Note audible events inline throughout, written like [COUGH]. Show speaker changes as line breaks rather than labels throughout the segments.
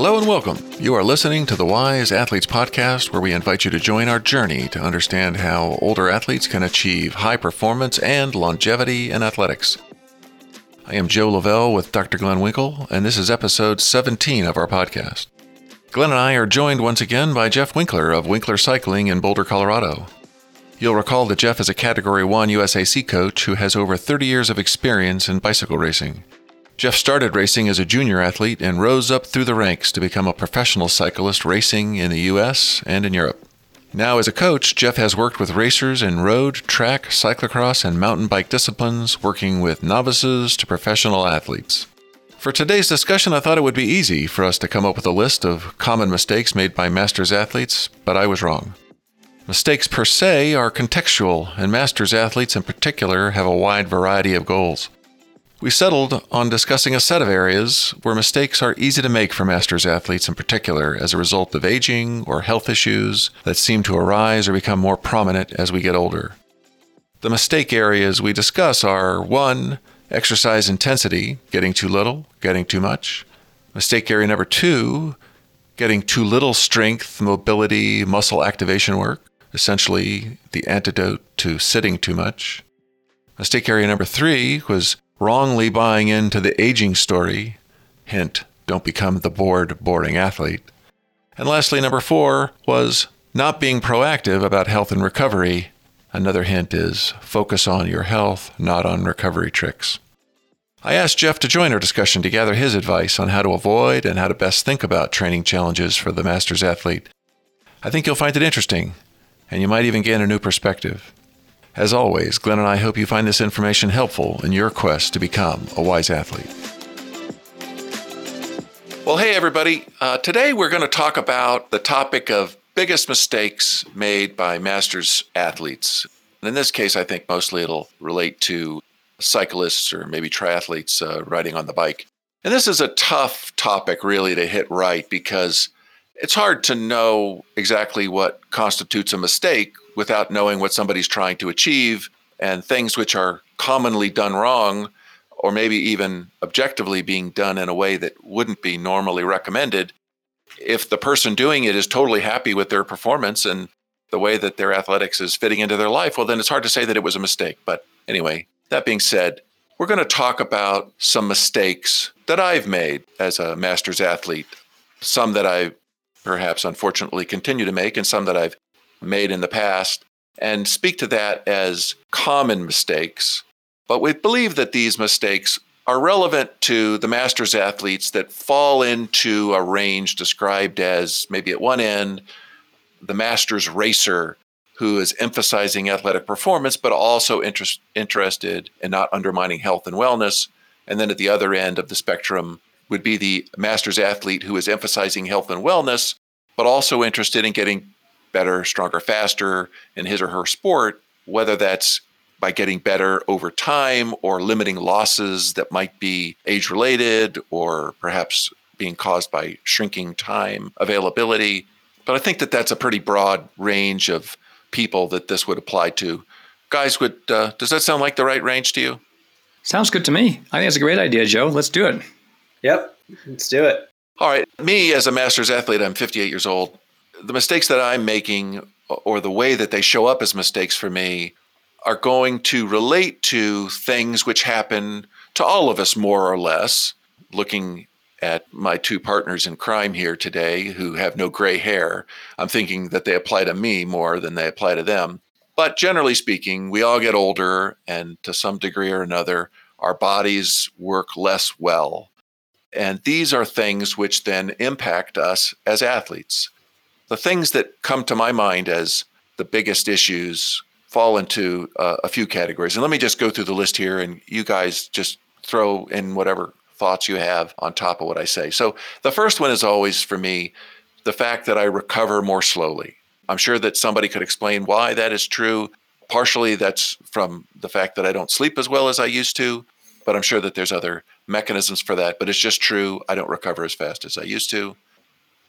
Hello and welcome. You are listening to the Wise Athletes Podcast, where we invite you to join our journey to understand how older athletes can achieve high performance and longevity in athletics. I am Joe Lavelle with Dr. Glen Winkle, and this is episode 17 of our podcast. Glen and I are joined once again by Jeff Winkler of Winkler Cycling in Boulder, Colorado. You'll recall that Jeff is a Category 1 USAC coach who has over 30 years of experience in bicycle racing. Jeff started racing as a junior athlete and rose up through the ranks to become a professional cyclist racing in the US and in Europe. Now, as a coach, Jeff has worked with racers in road, track, cyclocross, and mountain bike disciplines, working with novices to professional athletes. For today's discussion, I thought it would be easy for us to come up with a list of common mistakes made by Masters athletes, but I was wrong. Mistakes per se are contextual, and Masters athletes in particular have a wide variety of goals. We settled on discussing a set of areas where mistakes are easy to make for Masters athletes in particular as a result of aging or health issues that seem to arise or become more prominent as we get older. The mistake areas we discuss are 1. Exercise intensity, getting too little, getting too much. Mistake area number 2, getting too little strength, mobility, muscle activation work, essentially the antidote to sitting too much. Mistake area number 3 was wrongly buying into the aging story. Hint, don't become the bored, boring athlete. And lastly, number four was not being proactive about health and recovery. Another hint is focus on your health, not on recovery tricks. I asked Jeff to join our discussion to gather his advice on how to avoid and how to best think about training challenges for the Masters athlete. I think you'll find it interesting, and you might even gain a new perspective. As always, Glen and I hope you find this information helpful in your quest to become a wise athlete. Well, hey, everybody. Uh, today we're going to talk about the topic of biggest mistakes made by masters athletes. In this case, I think mostly it'll relate to cyclists or maybe triathletes uh, riding on the bike. And this is a tough topic, really, to hit right because it's hard to know exactly what constitutes a mistake without knowing what somebody's trying to achieve and things which are commonly done wrong or maybe even objectively being done in a way that wouldn't be normally recommended. If the person doing it is totally happy with their performance and the way that their athletics is fitting into their life well then it's hard to say that it was a mistake. But anyway that being said we're going to talk about some mistakes that I've made as a masters athlete some that I perhaps unfortunately continue to make and some that I've made in the past and speak to that as common mistakes. But we believe that these mistakes are relevant to the masters athletes that fall into a range described as maybe at one end, the masters racer who is emphasizing athletic performance, but also interest, interested in not undermining health and wellness. And then at the other end of the spectrum would be the masters athlete who is emphasizing health and wellness, but also interested in getting better, stronger, faster in his or her sport, whether that's by getting better over time or limiting losses that might be age related or perhaps being caused by shrinking time availability. But I think that that's a pretty broad range of people that this would apply to. Guys, would uh, does that sound like the right range to you?
Sounds good to me. I think it's a great idea, Joe. Let's do it.
Yep, let's do it.
All right. Me as a master's athlete, I'm 58 years old the mistakes that I'm making or the way that they show up as mistakes for me are going to relate to things which happen to all of us more or less. Looking at my two partners in crime here today who have no gray hair, I'm thinking that they apply to me more than they apply to them. But generally speaking, we all get older, and to some degree or another, our bodies work less well. And these are things which then impact us as athletes. The things that come to my mind as the biggest issues fall into uh, a few categories. And let me just go through the list here, and you guys just throw in whatever thoughts you have on top of what I say. So the first one is always for me the fact that I recover more slowly. I'm sure that somebody could explain why that is true. Partially, that's from the fact that I don't sleep as well as I used to, but I'm sure that there's other mechanisms for that. But it's just true. I don't recover as fast as I used to.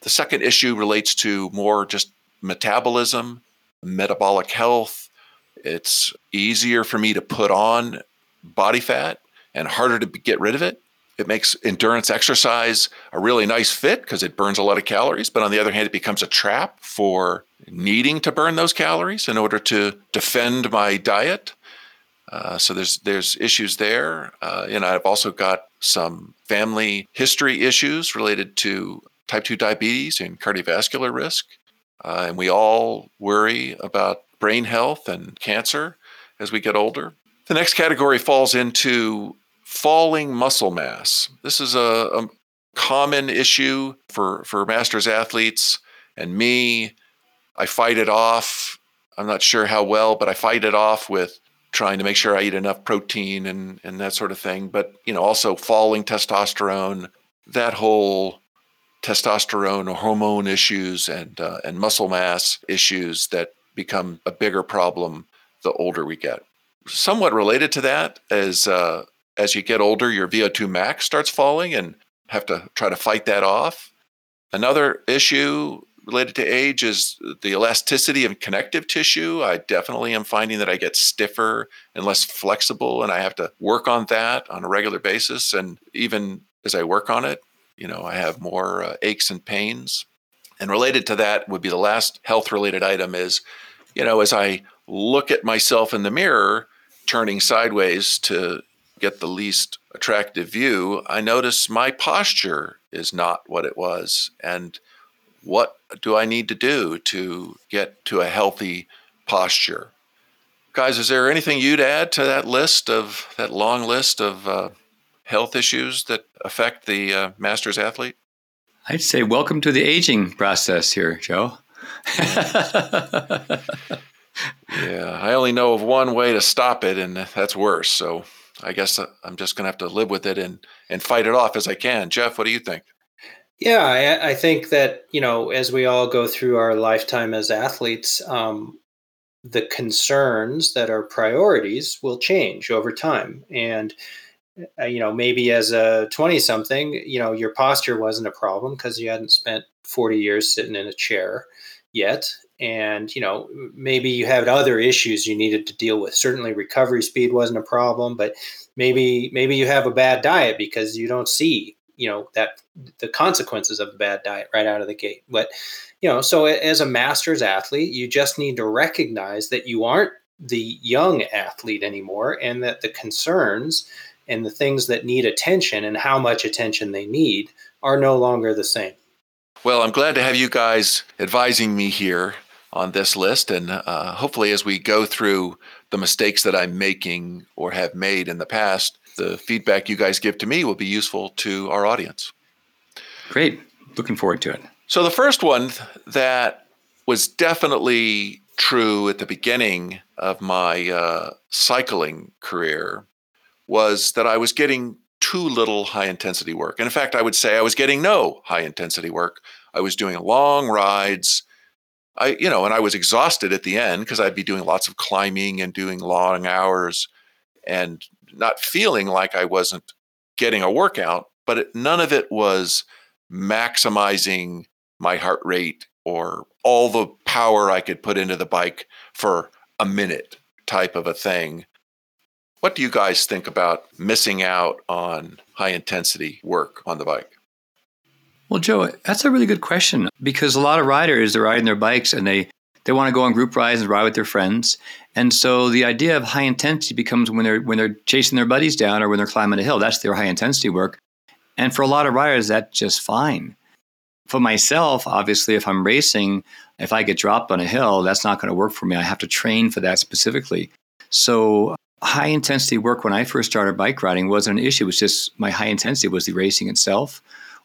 The second issue relates to more just metabolism, metabolic health. It's easier for me to put on body fat and harder to get rid of it it makes endurance exercise a really nice fit because it burns a lot of calories. But on the other hand, it becomes a trap for needing to burn those calories in order to defend my diet. Uh, so there's there's issues there. Uh, and I've also got some family history issues related to type 2 diabetes and cardiovascular risk. Uh, and we all worry about brain health and cancer as we get older. The next category falls into falling muscle mass. This is a, a common issue for, for masters athletes and me. I fight it off. I'm not sure how well, but I fight it off with trying to make sure I eat enough protein and, and that sort of thing. But, you know, also falling testosterone, that whole testosterone hormone issues and uh, and muscle mass issues that become a bigger problem the older we get. Somewhat related to that is uh, as you get older, your VO2 max starts falling and have to try to fight that off. Another issue related to age is the elasticity of connective tissue. I definitely am finding that I get stiffer and less flexible, and I have to work on that on a regular basis. And even as I work on it, you know, I have more uh, aches and pains. And related to that would be the last health related item is, you know, as I look at myself in the mirror, turning sideways to get the least attractive view, I notice my posture is not what it was. And what do I need to do to get to a healthy posture? Guys, is there anything you'd add to that list of that long list of uh, health issues that affect the uh, master's athlete?
I'd say welcome to the aging process here, Joe. [LAUGHS]
yeah, I only know of one way to stop it, and that's worse. So I guess uh, I'm just going to have to live with it and and fight it off as I can. Jeff, what do you think?
Yeah, I, I think that you know, as we all go through our lifetime as athletes, um, the concerns that are priorities will change over time, and uh, you know, maybe as a 20 something, you know, your posture wasn't a problem because you hadn't spent 40 years sitting in a chair yet. And, you know, maybe you had other issues you needed to deal with. Certainly recovery speed wasn't a problem, but maybe, maybe you have a bad diet because you don't see, you know, that the consequences of a bad diet right out of the gate. But, you know, so as a master's athlete, you just need to recognize that you aren't the young athlete anymore and that the concerns and the things that need attention and how much attention they need are no longer the same.
Well, I'm glad to have you guys advising me here on this list. And uh, hopefully, as we go through the mistakes that I'm making or have made in the past, the feedback you guys give to me will be useful to our audience.
Great. Looking forward to it.
So, the first one that was definitely true at the beginning of my uh, cycling career was that I was getting too little high intensity work. And in fact, I would say I was getting no high intensity work. I was doing long rides. I, you know, and I was exhausted at the end because I'd be doing lots of climbing and doing long hours and not feeling like I wasn't getting a workout, but it, none of it was maximizing my heart rate or all the power I could put into the bike for a minute type of a thing. What do you guys think about missing out on high intensity work on the bike?
Well, Joe, that's a really good question because a lot of riders are riding their bikes and they they want to go on group rides and ride with their friends. And so the idea of high intensity becomes when they're when they're chasing their buddies down or when they're climbing a hill. That's their high intensity work. And for a lot of riders, that's just fine. For myself, obviously, if I'm racing, if I get dropped on a hill, that's not going to work for me. I have to train for that specifically. So high intensity work when I first started bike riding wasn't an issue. It was just my high intensity was the racing itself,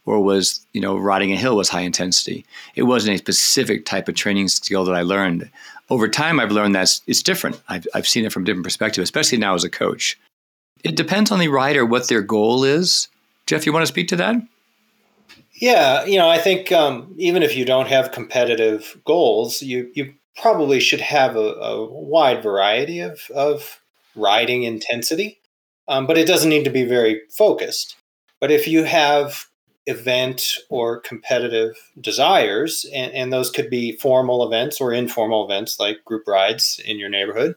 or was you know riding a hill was high intensity. It wasn't a specific type of training skill that I learned. Over time, I've learned that it's different. I've, I've seen it from different perspective, especially now as a coach. It depends on the rider what their goal is. Jeff, you want to speak to that?
Yeah, you know, I think um, even if you don't have competitive goals, you you probably should have a, a wide variety of of riding intensity, um, but it doesn't need to be very focused. But if you have event or competitive desires, and, and those could be formal events or informal events like group rides in your neighborhood,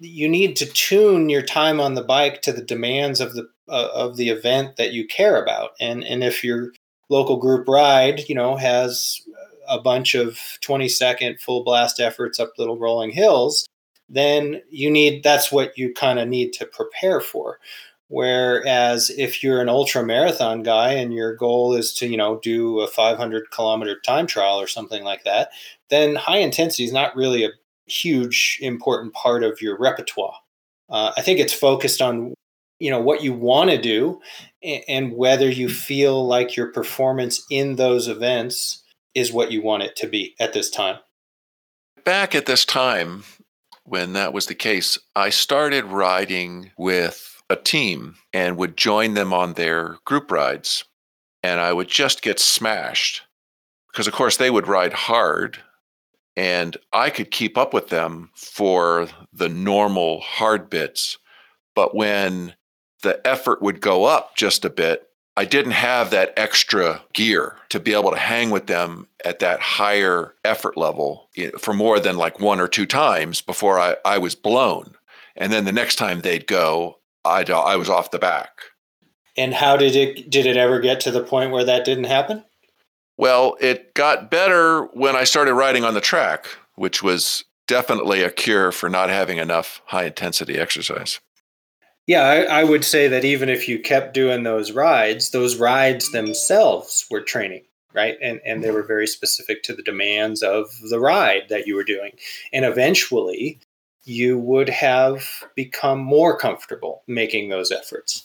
you need to tune your time on the bike to the demands of the uh, of the event that you care about. And and if your local group ride, you know, has a bunch of 20 second full blast efforts up little rolling hills, then you need that's what you kind of need to prepare for. Whereas if you're an ultra marathon guy and your goal is to, you know, do a 500 kilometer time trial or something like that, then high intensity is not really a huge important part of your repertoire. Uh, I think it's focused on you know what you want to do and whether you feel like your performance in those events is what you want it to be at this time.
Back at this time, when that was the case, I started riding with a team and would join them on their group rides. And I would just get smashed because, of course, they would ride hard and I could keep up with them for the normal hard bits. But when the effort would go up just a bit, I didn't have that extra gear to be able to hang with them at that higher effort level for more than like one or two times before I, I was blown. And then the next time they'd go, I, I was off the back.
And how did it did it ever get to the point where that didn't happen?
Well, it got better when I started riding on the track, which was definitely a cure for not having enough high intensity exercise.
Yeah, I, I, would say that even if you kept doing those rides, those rides themselves were training, right? And and they mm-hmm. were very specific to the demands of the ride that you were doing. And eventually you would have become more comfortable making those efforts.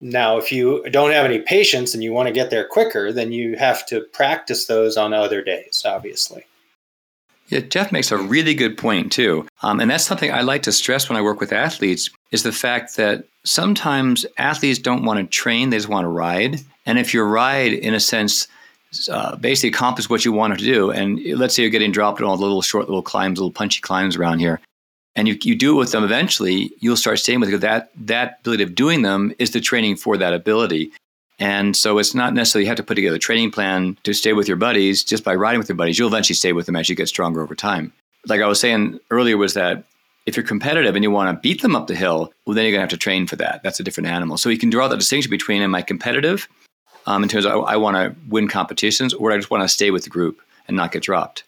Now, if you don't have any patience and you want to get there quicker, then you have to practice those on other days, obviously.
Yeah, Jeff makes a really good point too, um, and that's something I like to stress when I work with athletes is the fact that sometimes athletes don't want to train; they just want to ride. And if your ride, in a sense, uh, basically accomplishes what you wanted to do, and let's say you're getting dropped on all the little short little climbs, little punchy climbs around here, and you, you do it with them eventually, you'll start staying with it. That that ability of doing them is the training for that ability. And so it's not necessarily you have to put together a training plan to stay with your buddies just by riding with your buddies. You'll eventually stay with them as you get stronger over time. Like I was saying earlier, was that if you're competitive and you want to beat them up the hill, well, then you're going to have to train for that. That's a different animal. So you can draw the distinction between am I competitive um, in terms of I, I want to win competitions or I just want to stay with the group and not get dropped.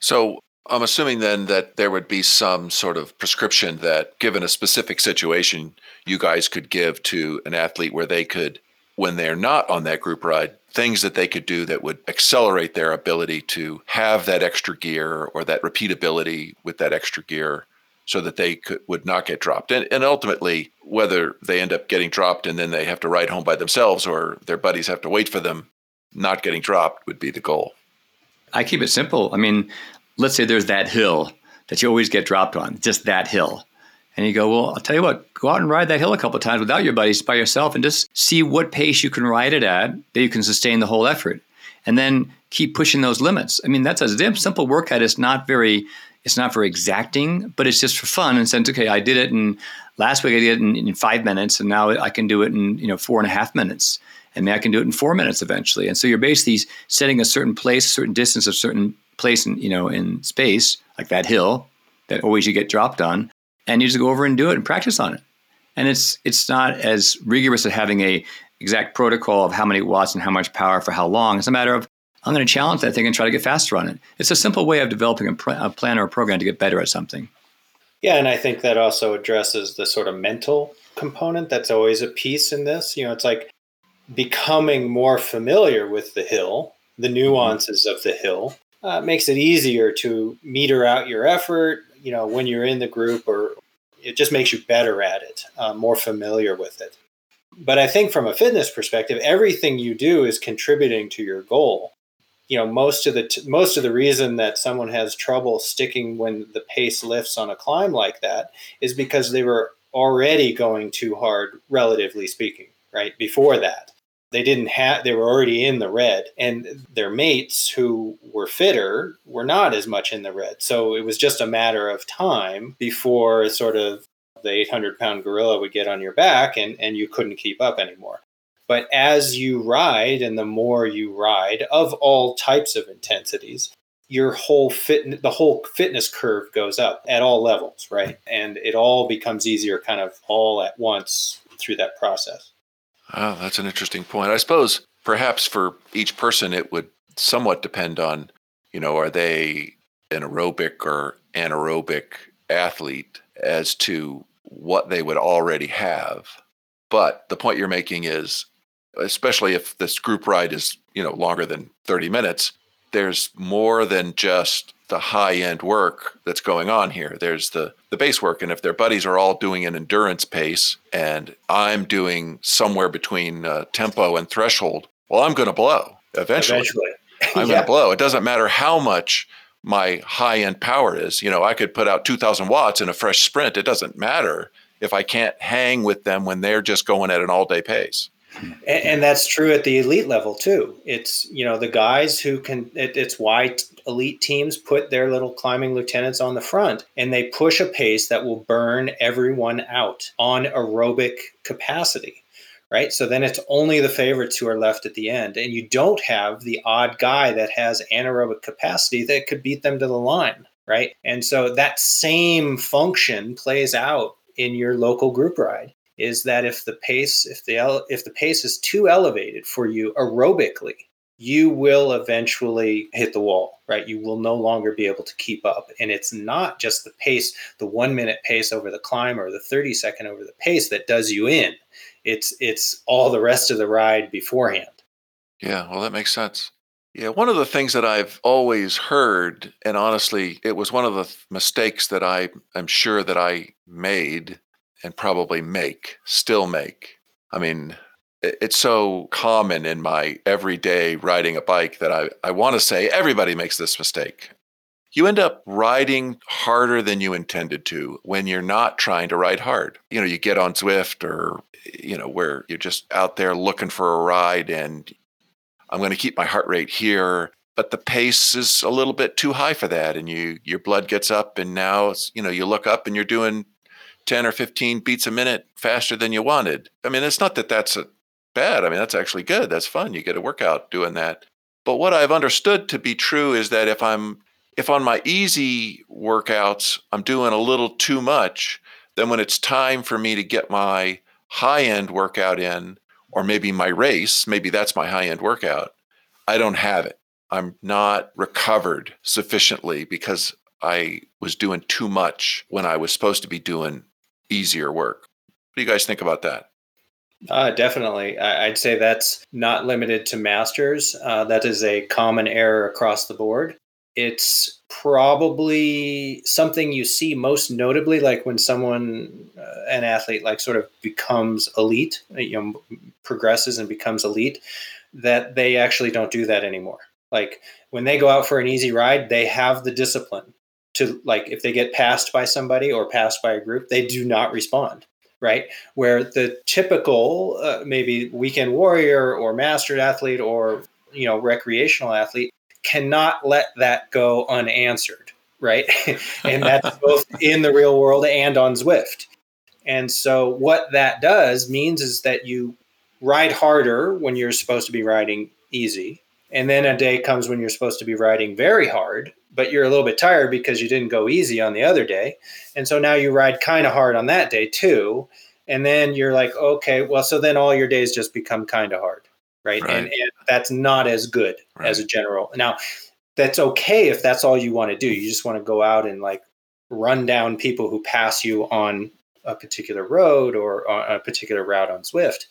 So I'm assuming then that there would be some sort of prescription that, given a specific situation, you guys could give to an athlete where they could when they're not on that group ride, things that they could do that would accelerate their ability to have that extra gear or that repeatability with that extra gear so that they could, would not get dropped. And, and ultimately, whether they end up getting dropped and then they have to ride home by themselves or their buddies have to wait for them, not getting dropped would be the goal.
I keep it simple. I mean, let's say there's that hill that you always get dropped on, just that hill. And you go, well, I'll tell you what, go out and ride that hill a couple of times without your buddies by yourself and just see what pace you can ride it at that you can sustain the whole effort. And then keep pushing those limits. I mean, that's a simple workout. It's not very it's not very exacting, but it's just for fun and sense, okay, I did it and last week I did it in, in, five minutes and now I can do it in, you know, four and a half minutes. And I can do it in four minutes eventually. And so you're basically setting a certain place, a certain distance, a certain place in, you know, in space, like that hill that always you get dropped on, and you just go over and do it and practice on it. And it's it's not as rigorous as having a exact protocol of how many watts and how much power for how long. It's a matter of I'm going to challenge that thing and try to get faster on it. It's a simple way of developing a, pr- a plan or a program to get better at something.
Yeah, and I think that also addresses the sort of mental component that's always a piece in this. You know, it's like becoming more familiar with the hill, the nuances of the hill, uh, makes it easier to meter out your effort, you know when you're in the group or it just makes you better at it uh, more familiar with it. But i think from a fitness perspective everything you do is contributing to your goal. You know most of the t- most of the reason that someone has trouble sticking when the pace lifts on a climb like that is because they were already going too hard relatively speaking right before that they didn't have they were already in the red and their mates who were fitter were not as much in the red. So it was just a matter of time before sort of the 800 pound gorilla would get on your back and, and you couldn't keep up anymore. But as you ride and the more you ride of all types of intensities your whole fit the whole fitness curve goes up at all levels right? And it all becomes easier kind of all at once through that process.
Oh, that's an interesting point. I suppose perhaps for each person it would somewhat depend on, you know, are they an aerobic or anaerobic athlete as to what they would already have. But the point you're making is, especially if this group ride is, you know, longer than 30 minutes, there's more than just the high end work that's going on here. There's the the base work, and if their buddies are all doing an endurance pace, and I'm doing somewhere between uh, tempo and threshold, well, I'm going to blow eventually. eventually. [LAUGHS] I'm yeah. going to blow. It doesn't matter how much my high end power is. You know, I could put out 2,000 watts in a fresh sprint. It doesn't matter if I can't hang with them when they're just going at an all day pace.
And, and, that's true at the elite level too. It's you know the guys who can. It, it's why elite teams put their little climbing lieutenants on the front, and they push a pace that will burn everyone out on aerobic capacity right? So then it's only the favorites who are left at the end. And you don't have the odd guy that has anaerobic capacity that could beat them to the line, right? And so that same function plays out in your local group ride is that if the pace if the if the pace is too elevated for you aerobically you will eventually hit the wall, right? You will no longer be able to keep up. And it's not just the pace, the one minute pace over the climb or the 30 second over the pace that does you in. It's it's all the rest of the ride beforehand.
Yeah, well that makes sense. Yeah, one of the things that I've always heard, and honestly, it was one of the mistakes that I am sure that I made and probably make, still make. I mean, it's so common in my everyday riding a bike that I, I want to say everybody makes this mistake. You end up riding harder than you intended to when you're not trying to ride hard. You know, you get on Zwift or, you know, where you're just out there looking for a ride and I'm going to keep my heart rate here. But the pace is a little bit too high for that. And you, your blood gets up and now, you know, you look up and you're doing 10 or 15 beats a minute faster than you wanted. I mean, it's not that that's a bad. I mean, that's actually good. That's fun. You get a workout doing that. But what I've understood to be true is that if I'm if on my easy workouts I'm doing a little too much, then when it's time for me to get my high end workout in, or maybe my race, maybe that's my high end workout, I don't have it. I'm not recovered sufficiently because I was doing too much when I was supposed to be doing easier work. What do you guys think about that?
Uh, definitely. I'd say that's not limited to masters. Uh, that is a common error across the board. It's probably something you see most notably, like when someone, uh, an athlete, like sort of becomes elite, you know, progresses and becomes elite, that they actually don't do that anymore. Like when they go out for an easy ride, they have the discipline to, like, if they get passed by somebody or passed by a group, they do not respond right? Where the typical uh, maybe weekend warrior or mastered athlete or you know recreational athlete cannot let that go unanswered, right? [LAUGHS] and that's [LAUGHS] both in the real world and on Zwift. And so what that does means is that you ride harder when you're supposed to be riding easy. And then a day comes when you're supposed to be riding very hard, but you're a little bit tired because you didn't go easy on the other day. And so now you ride kind of hard on that day too. And then you're like, okay, well, so then all your days just become kind of hard. Right? right. And, and, that's not as good right. as a general. Now, that's okay if that's all you want to do. You just want to go out and like run down people who pass you on a particular road or on a particular route on Zwift.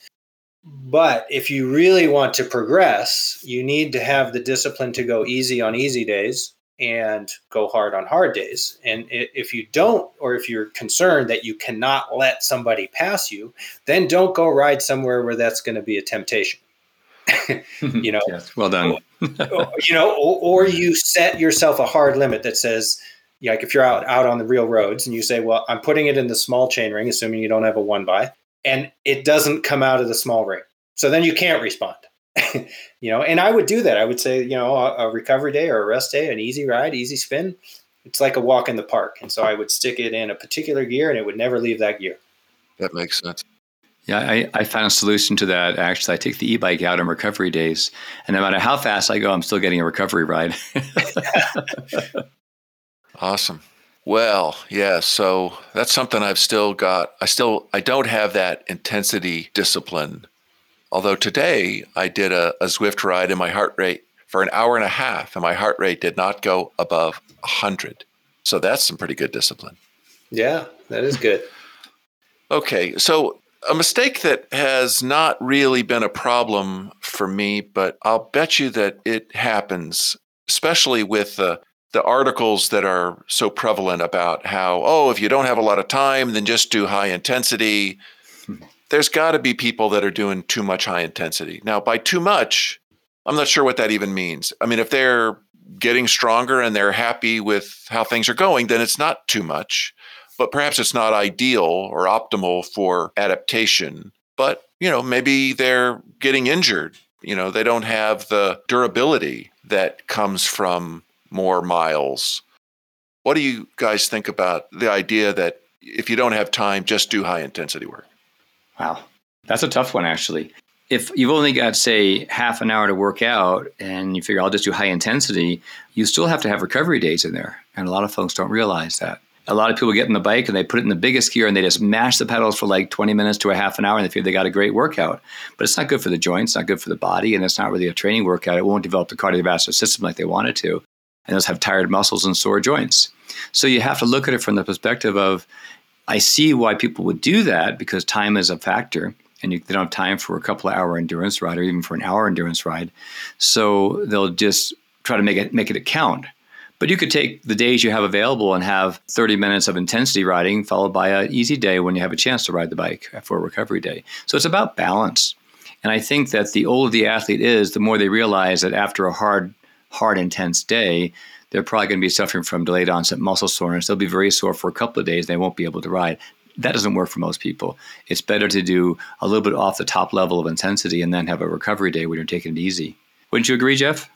But if you really want to progress, you need to have the discipline to go easy on easy days and go hard on hard days. And if you don't, or if you're concerned that you cannot let somebody pass you, then don't go ride somewhere where that's going to be a temptation. [LAUGHS] you know,
yes, well done.
you know, or, or, you set yourself a hard limit that says, like if you're out out on the real roads and you say, well, I'm putting it in the small chain ring, assuming you don't have a one by, and it doesn't come out of the small ring, so then you can't respond. [LAUGHS] you know, and I would do that. I would say, you know, a, a, recovery day or a rest day, an easy ride, easy spin. It's like a walk in the park. And so I would stick it in a particular gear and it would never leave that gear.
That makes sense.
Yeah, I, I found a solution to that. Actually, I take the e bike out on recovery days. And no matter how fast I go, I'm still getting a recovery ride. [LAUGHS]
awesome. Well, yeah. So that's something I've still got. I still I don't have that intensity discipline. Although today I did a, a Zwift ride and my heart rate for an hour and a half, and my heart rate did not go above hundred. So that's some pretty good discipline.
Yeah, that is good.
okay, so a mistake that has not really been a problem for me, but I'll bet you that it happens, especially with the the articles that are so prevalent about how, oh, if you don't have a lot of time, then just do high intensity. There's got to be people that are doing too much high intensity. Now, by too much, I'm not sure what that even means. I mean, if they're getting stronger and they're happy with how things are going, then it's not too much. But perhaps it's not ideal or optimal for adaptation. But, you know, maybe they're getting injured. You know, they don't have the durability that comes from more miles. What do you guys think about the idea that if you don't have time, just do high intensity work?
Wow. That's a tough one, actually. If you've only got, say, half an hour to work out and you figure I'll just do high intensity, you still have to have recovery days in there. And a lot of folks don't realize that. A lot of people get in the bike and they put it in the biggest gear and they just mash the pedals for like 20 minutes to a half an hour and they feel they got a great workout. But it's not good for the joints, not good for the body, and it's not really a training workout. It won't develop the cardiovascular system like they want it to and those have tired muscles and sore joints. So you have to look at it from the perspective of I see why people would do that because time is a factor and you, they don't have time for a couple of hour endurance ride or even for an hour endurance ride. So they'll just try to make it make it count. But you could take the days you have available and have 30 minutes of intensity riding followed by an easy day when you have a chance to ride the bike for a recovery day. So it's about balance. And I think that the older the athlete is, the more they realize that after a hard hard, intense day, they're probably going to be suffering from delayed onset muscle soreness. They'll be very sore for a couple of days. They won't be able to ride. That doesn't work for most people. It's better to do a little bit off the top level of intensity and then have a recovery day when you're taking it easy. Wouldn't you agree, Jeff?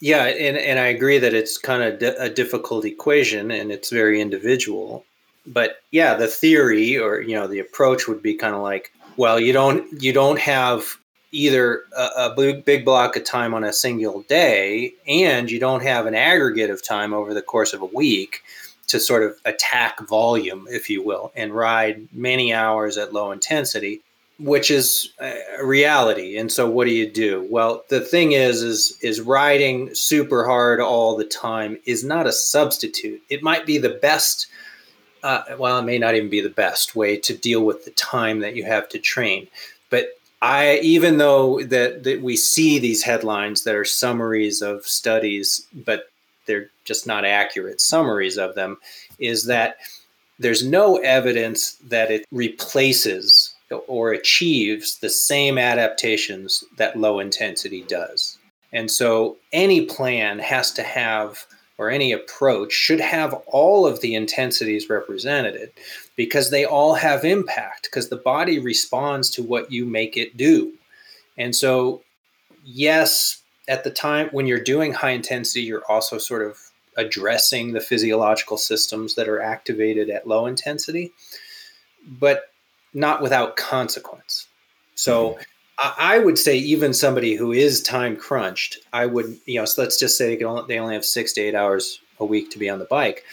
Yeah, and, and I agree that it's kind of a difficult equation and it's very individual. But yeah, the theory or you know the approach would be kind of like, well, you don't you don't have either a, a, big block of time on a single day and you don't have an aggregate of time over the course of a week to sort of attack volume, if you will, and ride many hours at low intensity, which is a reality. And so what do you do? Well, the thing is is is riding super hard all the time is not a substitute. It might be the best uh, well, it may not even be the best way to deal with the time that you have to train. But I even though that, that we see these headlines that are summaries of studies, but they're just not accurate summaries of them, is that there's no evidence that it replaces or achieves the same adaptations that low intensity does. And so any plan has to have or any approach should have all of the intensities represented because they all have impact because the body responds to what you make it do. And so, yes, at the time when you're doing high intensity, you're also sort of addressing the physiological systems that are activated at low intensity, but not without consequence. So, mm-hmm. I would say even somebody who is time crunched, I would, you know, so let's just say they, only, they only have six to eight hours a week to be on the bike.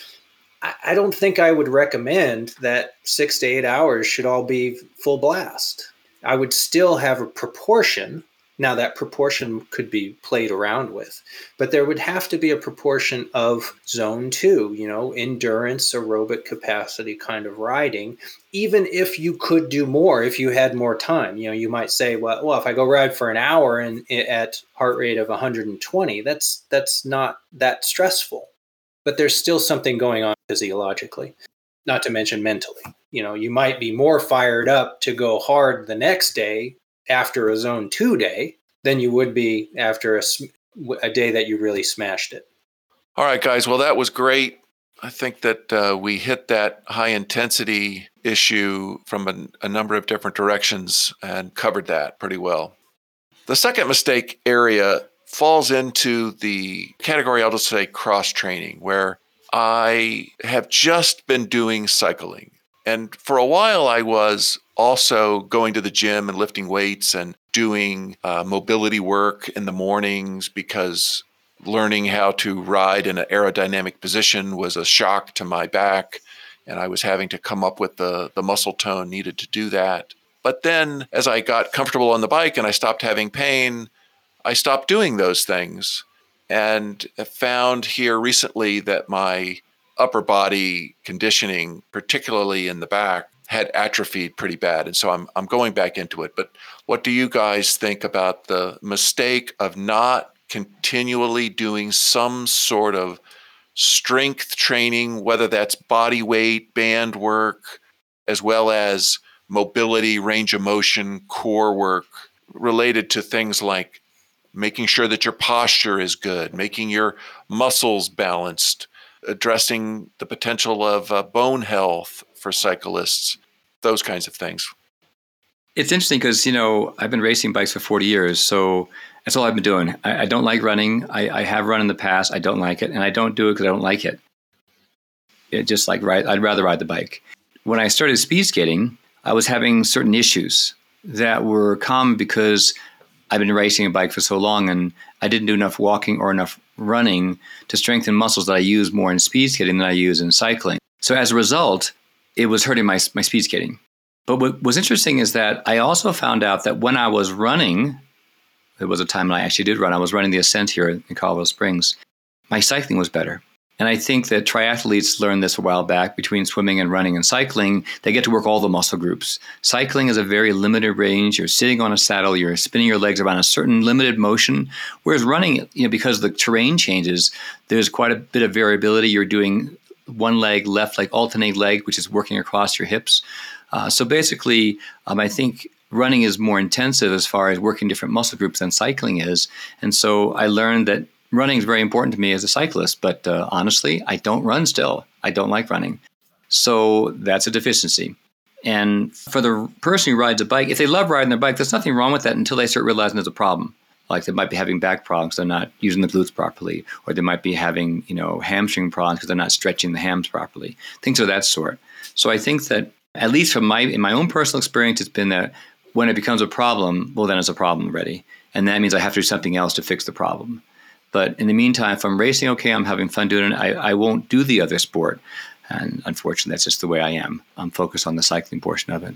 I, don't think I would recommend that six to eight hours should all be full blast. I would still have a proportion now, that proportion could be played around with, but there would have to be a proportion of zone two, you know, endurance, aerobic capacity kind of riding, even if you could do more if you had more time. You know, you might say, well, well if I go ride for an hour and eh, at heart rate of 120, that's that's not that stressful. But there's still something going on physiologically, not to mention mentally. You know, you might be more fired up to go hard the next day after a zone two day than you would be after a, a day that you really smashed it.
All right, guys. Well, that was great. I think that uh, we hit that high intensity issue from a, a number of different directions and covered that pretty well. The second mistake area falls into the category, I'll just say cross training, where I have just been doing cycling. And for a while, I was also going to the gym and lifting weights and doing uh, mobility work in the mornings because learning how to ride in an aerodynamic position was a shock to my back, and I was having to come up with the, the muscle tone needed to do that. But then, as I got comfortable on the bike and I stopped having pain, I stopped doing those things and found here recently that my upper body conditioning, particularly in the back, had atrophied pretty bad. And so I'm, I'm going back into it. But what do you guys think about the mistake of not continually doing some sort of strength training, whether that's body weight, band work, as well as mobility, range of motion, core work related to things like making sure that your posture is good, making your muscles balanced, addressing the potential of uh, bone health for cyclists, those kinds of things.
It's interesting because, you know, I've been racing bikes for 40 years. So that's all I've been doing. I, I don't like running. I, I, have run in the past. I don't like it. And I don't do it because I don't like it. It just like ride, I'd rather ride the bike. When I started speed skating, I was having certain issues that were common because I've been racing a bike for so long and I didn't do enough walking or enough running to strengthen muscles that I use more in speed skating than I use in cycling. So as a result, it was hurting my, my speed skating. But what was interesting is that I also found out that when I was running, there was a time when I actually did run, I was running the ascent here in Colorado Springs, my cycling was better. And I think that triathletes learned this a while back between swimming and running and cycling. They get to work all the muscle groups. Cycling is a very limited range. You're sitting on a saddle, you're spinning your legs around a certain limited motion. Whereas running, you know, because the terrain changes, there's quite a bit of variability. You're doing one leg, left leg, alternate leg, which is working across your hips. Uh, so basically, um, I think running is more intensive as far as working different muscle groups than cycling is. And so I learned that running is very important to me as a cyclist, but uh, honestly, I don't run still. I don't like running. So that's a deficiency. And for the person who rides a bike, if they love riding their bike, there's nothing wrong with that until they start realizing there's a problem. Like they might be having back problems, they're not using the glutes properly, or they might be having, you know, hamstring problems because they're not stretching the hams properly. Things of that sort. So I think that at least from my in my own personal experience, it's been that when it becomes a problem, well then it's a problem already. And that means I have to do something else to fix the problem. But in the meantime, if I'm racing, okay, I'm having fun doing it. I, I won't do the other sport. And unfortunately, that's just the way I am. I'm focused on the cycling portion of it.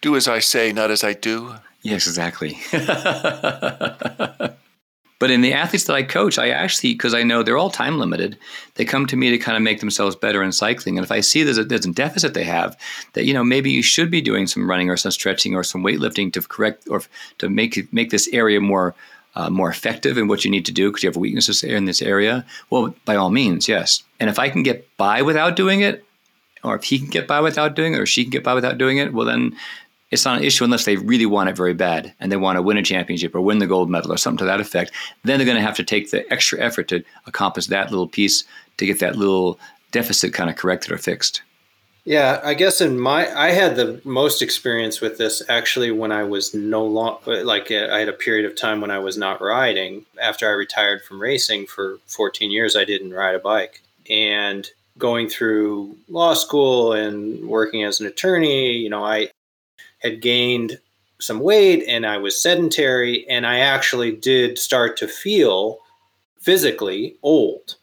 Do as I say, not as I do.
Yes, exactly. [LAUGHS] but in the athletes that I coach, I actually, because I know they're all time limited, they come to me to kind of make themselves better in cycling. And if I see there's a, there's a deficit they have, that, you know, maybe you should be doing some running or some stretching or some weightlifting to correct or to make, make this area more uh, more effective in what you need to do because you have weaknesses in this area, well, by all means, yes. And if I can get by without doing it, or if he can get by without doing it, or she can get by without doing it, well, then it's not an issue unless they really want it very bad and they want to win a championship or win the gold medal or something to that effect. Then they're going to have to take the extra effort to accomplish that little piece to get that little deficit kind of corrected or fixed.
Yeah, I guess in my I had the most experience with this actually when I was no long like uh, I had a period of time when I was not riding. After I retired from racing for 14 years I didn't ride a bike. And going through law school and working as an attorney, you know, I had gained some weight and I was sedentary and I actually did start to feel physically old.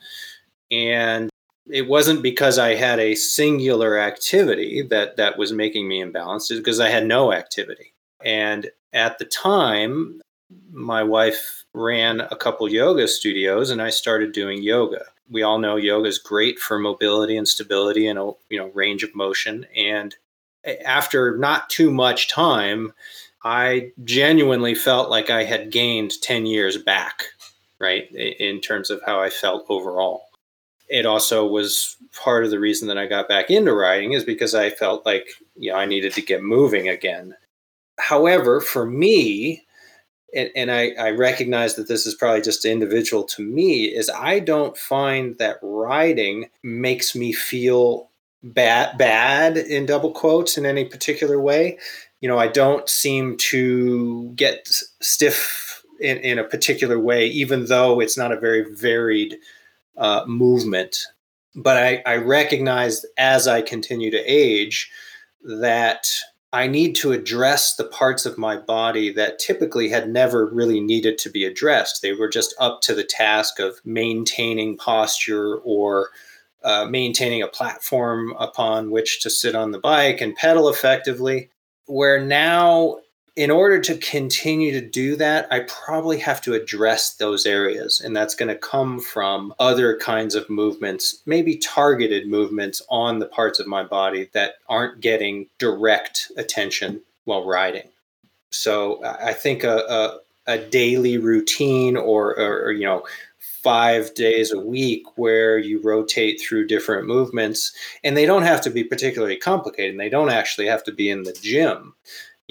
And it wasn't because I had a singular activity that that was making me imbalanced. It's because I had no activity. And at the time, my wife ran a couple yoga studios, and I started doing yoga. We all know yoga is great for mobility and stability and you know range of motion. And after not too much time, I genuinely felt like I had gained 10 years back, right, in terms of how I felt overall it also was part of the reason that I got back into writing is because I felt like you know I needed to get moving again. However, for me, and, and I, I recognize that this is probably just individual to me, is I don't find that writing makes me feel bad bad in double quotes in any particular way. You know, I don't seem to get stiff in, in a particular way, even though it's not a very varied uh, movement. But I, I recognized as I continue to age that I need to address the parts of my body that typically had never really needed to be addressed. They were just up to the task of maintaining posture or uh, maintaining a platform upon which to sit on the bike and pedal effectively. Where now in order to continue to do that, I probably have to address those areas. And that's going to come from other kinds of movements, maybe targeted movements on the parts of my body that aren't getting direct attention while riding. So I think a, a, a daily routine or, or, or, you know, five days a week where you rotate through different movements and they don't have to be particularly complicated and they don't actually have to be in the gym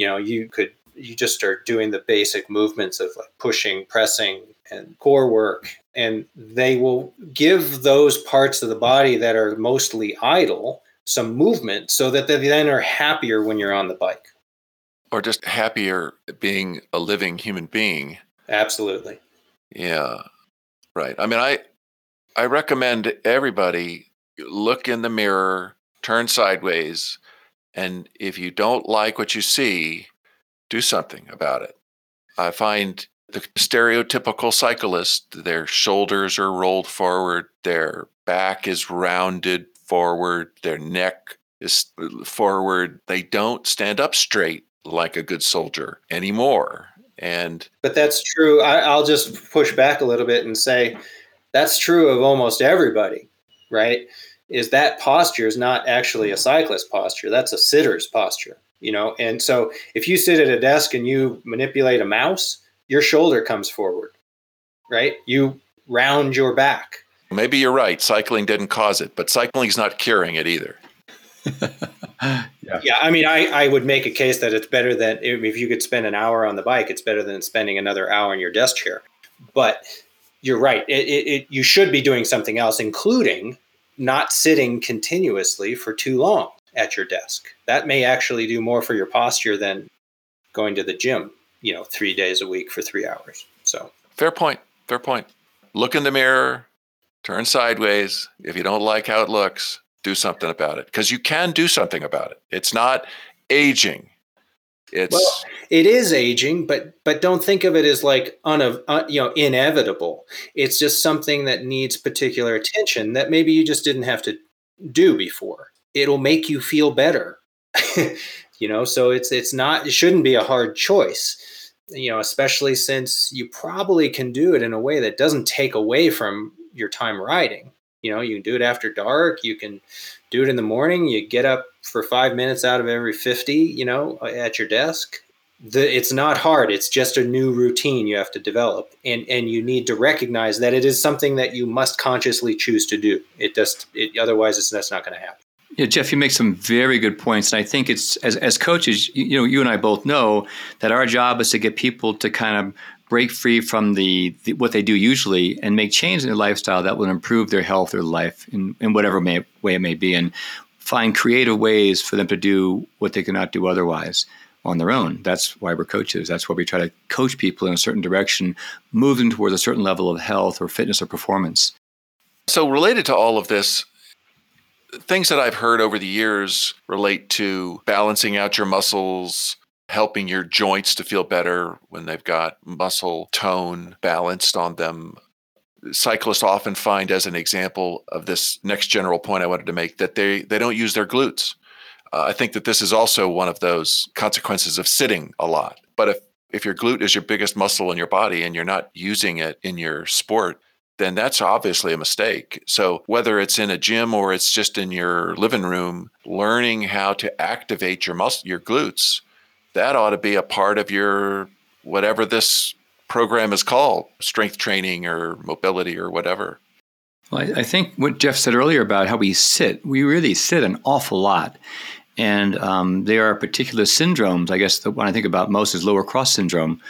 you know you could you just start doing the basic movements of like pushing pressing and core work and they will give those parts of the body that are mostly idle some movement so that they then are happier when you're on the bike.
Or just happier being a living human being.
Absolutely.
Yeah. Right. I mean i i recommend everybody look in the mirror turn sideways and if you don't like what you see, do something about it. I find the stereotypical cyclist, their shoulders are rolled forward, their back is rounded forward, their neck is forward. They don't stand up straight like a good soldier anymore. And
but that's true. I, will just push back a little bit and say that's true of almost everybody, right? Is that posture is not actually a cyclist posture. That's a sitter's posture, you know? And so if you sit at a desk and you manipulate a mouse, your shoulder comes forward, right? You round your back.
Maybe you're right. Cycling didn't cause it, but cycling's not curing it either. [LAUGHS]
yeah. yeah, I mean, I, I would make a case that it's better than if you could spend an hour on the bike, it's better than spending another hour in your desk chair. But you're right. It, it, it, you should be doing something else, including not sitting continuously for too long at your desk. That may actually do more for your posture than going to the gym, you know, three days a week for three hours. So,
fair point. Fair point. Look in the mirror, turn sideways. If you don't like how it looks, do something about it because you can do something about it. It's not aging. It's
well, it is aging, but but don't think of it as like un, uh, you know inevitable. It's just something that needs particular attention that maybe you just didn't have to do before. It'll make you feel better. [LAUGHS] you know, so it's it's not it shouldn't be a hard choice. You know, especially since you probably can do it in a way that doesn't take away from your time riding. You know, you can do it after dark. You can do it in the morning. You get up for five minutes out of every 50, you know, at your desk. The, it's not hard. It's just a new routine you have to develop, and and you need to recognize that it is something that you must consciously choose to do. It just it, otherwise, it's that's not going to happen.
Yeah, Jeff, you make some very good points, and I think it's as as coaches, you know, you and I both know that our job is to get people to kind of break free from the, the, what they do usually and make change in their lifestyle that will improve their health or life in, in whatever may, way it may be and find creative ways for them to do what they cannot do otherwise on their own. That's why we're coaches. That's why we try to coach people in a certain direction move them towards a certain level of health or fitness or performance.
So related to all of this things that i've heard over the years relate to balancing out your muscles helping your joints to feel better when they've got muscle tone balanced on them. Cyclists often find, as an example of this next general point I wanted to make, that they, they don't use their glutes. Uh, I think that this is also one of those consequences of sitting a lot. But if, if your glute is your biggest muscle in your body and you're not using it in your sport, then that's obviously a mistake. So, whether it's in a gym or it's just in your living room, learning how to activate your muscle, your glutes that ought to be a part of your whatever this program is called strength training or mobility or whatever.
Well, I, I think what Jeff said earlier about how we sit, we really sit an awful lot. And um, there are particular syndromes. I guess the one I think about most is lower cross syndrome,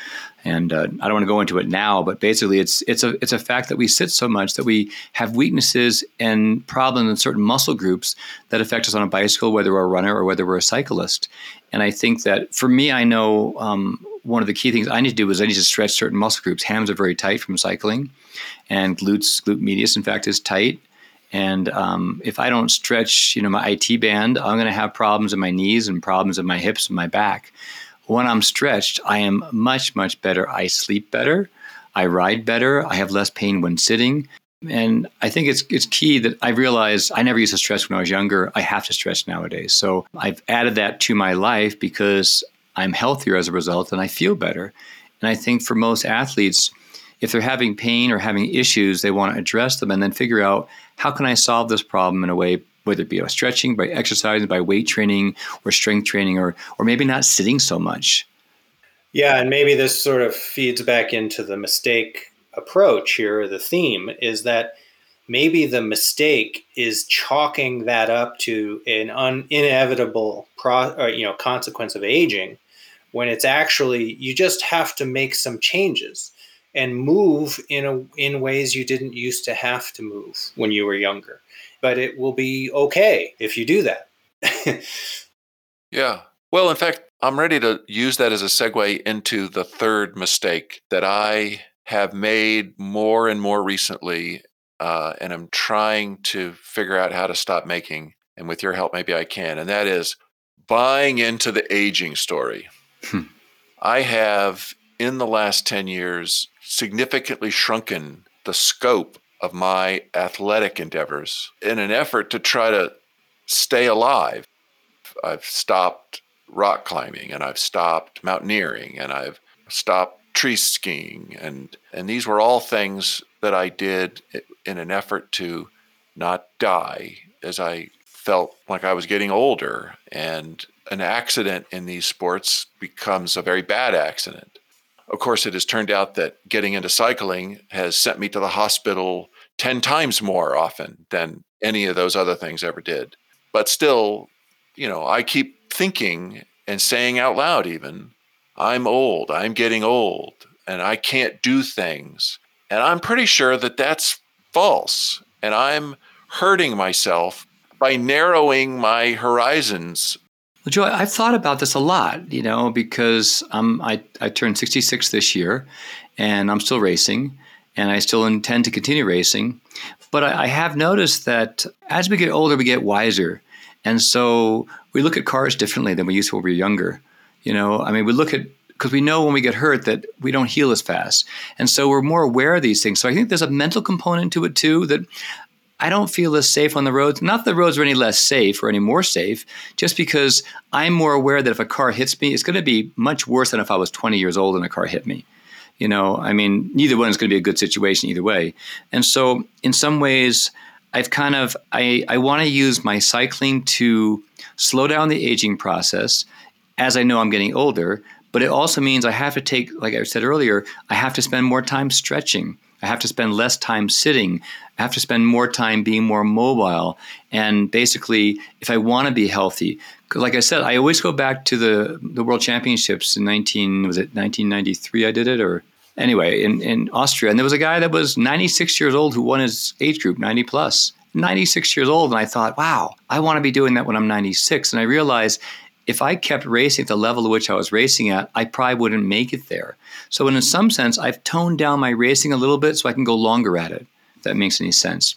and uh, I don't want to go into it now, but basically, it's it's a it's a fact that we sit so much that we have weaknesses and problems in certain muscle groups that affect us on a bicycle, whether we're a runner or whether we're a cyclist. And I think that for me, I know um, one of the key things I need to do is I need to stretch certain muscle groups. Hams are very tight from cycling, and glutes, glute medius, in fact, is tight. And um, if I don't stretch, you know, my IT band, I'm going to have problems in my knees and problems in my hips and my back. When I'm stretched, I am much, much better. I sleep better. I ride better. I have less pain when sitting. And I think it's it's key that I realized I never used to stretch when I was younger. I have to stretch nowadays. So I've added that to my life because I'm healthier as a result and I feel better. And I think for most athletes, if they're having pain or having issues, they want to address them and then figure out how can I solve this problem in a way, whether it be by stretching, by exercising, by weight training, or strength training, or or maybe not sitting so much.
Yeah, and maybe this sort of feeds back into the mistake approach here, the theme is that maybe the mistake is chalking that up to an un- inevitable pro- or, you know consequence of aging when it's actually you just have to make some changes and move in a, in ways you didn't used to have to move when you were younger. But it will be okay if you do that. [LAUGHS]
Yeah. Well in fact i'm ready to use that as a segue into the third mistake that i have made more and more recently, uh, and I'm trying to figure out how to stop making. And with your help, maybe I can. And that is buying into the aging story. Hmm. I have, in the last 10 years, significantly shrunken the scope of my athletic endeavors in an effort to try to stay alive. I've stopped rock climbing and I've stopped mountaineering and I've stopped tree skiing and and these were all things that I did in an effort to not die as I felt like I was getting older and an accident in these sports becomes a very bad accident. Of course, it has turned out that getting into cycling has sent me to the hospital 10 times more often than any of those other things ever did. But still, you know, I keep thinking and saying out loud, even, I'm old, I'm getting old, and I can't do things. And I'm pretty sure that that's false. And I'm hurting myself by narrowing my horizons.
Well, Joe, I've thought about this a lot, you know, because um, I, I turned 66 this year and I'm still racing and I still intend to continue racing. But I, I have noticed that as we get older, we get wiser. And so we look at cars differently than we used to when we were younger. You know, I mean, we look at because we know when we get hurt that we don't heal as fast, and so we're more aware of these things. So I think there's a mental component to it too that I don't feel as safe on the roads. Not that the roads are any less safe or any more safe, just because I'm more aware that if a car hits me, it's going to be much worse than if I was 20 years old and a car hit me. You know, I mean, neither one is going to be a good situation either way. And so, in some ways, I've kind of I, I want to use my cycling to slow down the aging process as I know I'm getting older. But it also means I have to take, like I said earlier, I have to spend more time stretching. I have to spend less time sitting. I have to spend more time being more mobile. And basically, if I want to be healthy, like I said, I always go back to the the World Championships in 19 was it 1993 I did it or anyway in in Austria and there was a guy that was 96 years old who won his age group 90 plus. 96 years old and I thought, "Wow, I want to be doing that when I'm 96." And I realized if I kept racing at the level at which I was racing at, I probably wouldn't make it there. So, in some sense, I've toned down my racing a little bit so I can go longer at it, if that makes any sense.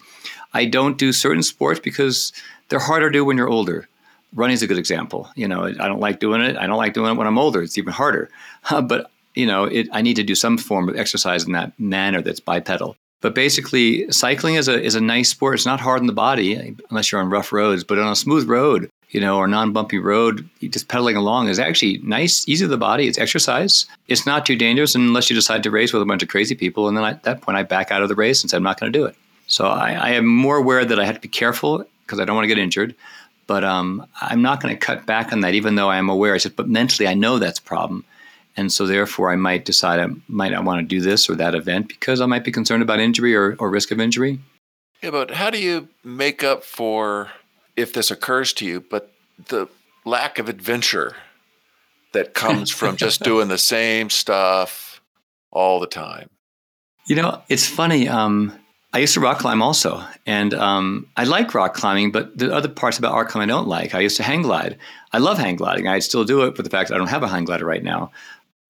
I don't do certain sports because they're harder to do when you're older. Running is a good example. You know, I don't like doing it. I don't like doing it when I'm older. It's even harder. [LAUGHS] but, you know, it, I need to do some form of exercise in that manner that's bipedal. But basically, cycling is a, is a nice sport. It's not hard on the body unless you're on rough roads, but on a smooth road, you know, or non-bumpy road, just pedaling along is actually nice, easy to the body. It's exercise. It's not too dangerous unless you decide to race with a bunch of crazy people, and then at that point, I back out of the race and say I'm not going to do it. So I, I, am more aware that I have to be careful because I don't want to get injured. But um, I'm not going to cut back on that, even though I am aware. I said, but mentally, I know that's a problem, and so therefore, I might decide I might not want to do this or that event because I might be concerned about injury or, or risk of injury.
Yeah, but how do you make up for if this occurs to you, but the lack of adventure that comes from just [LAUGHS] doing the same stuff all the time.
You know, it's funny. Um, I used to rock climb also, and um, I like rock climbing, but the other parts about rock climbing I don't like. I used to hang glide. I love hang gliding. I still do it, but the fact that I don't have a hang glider right now.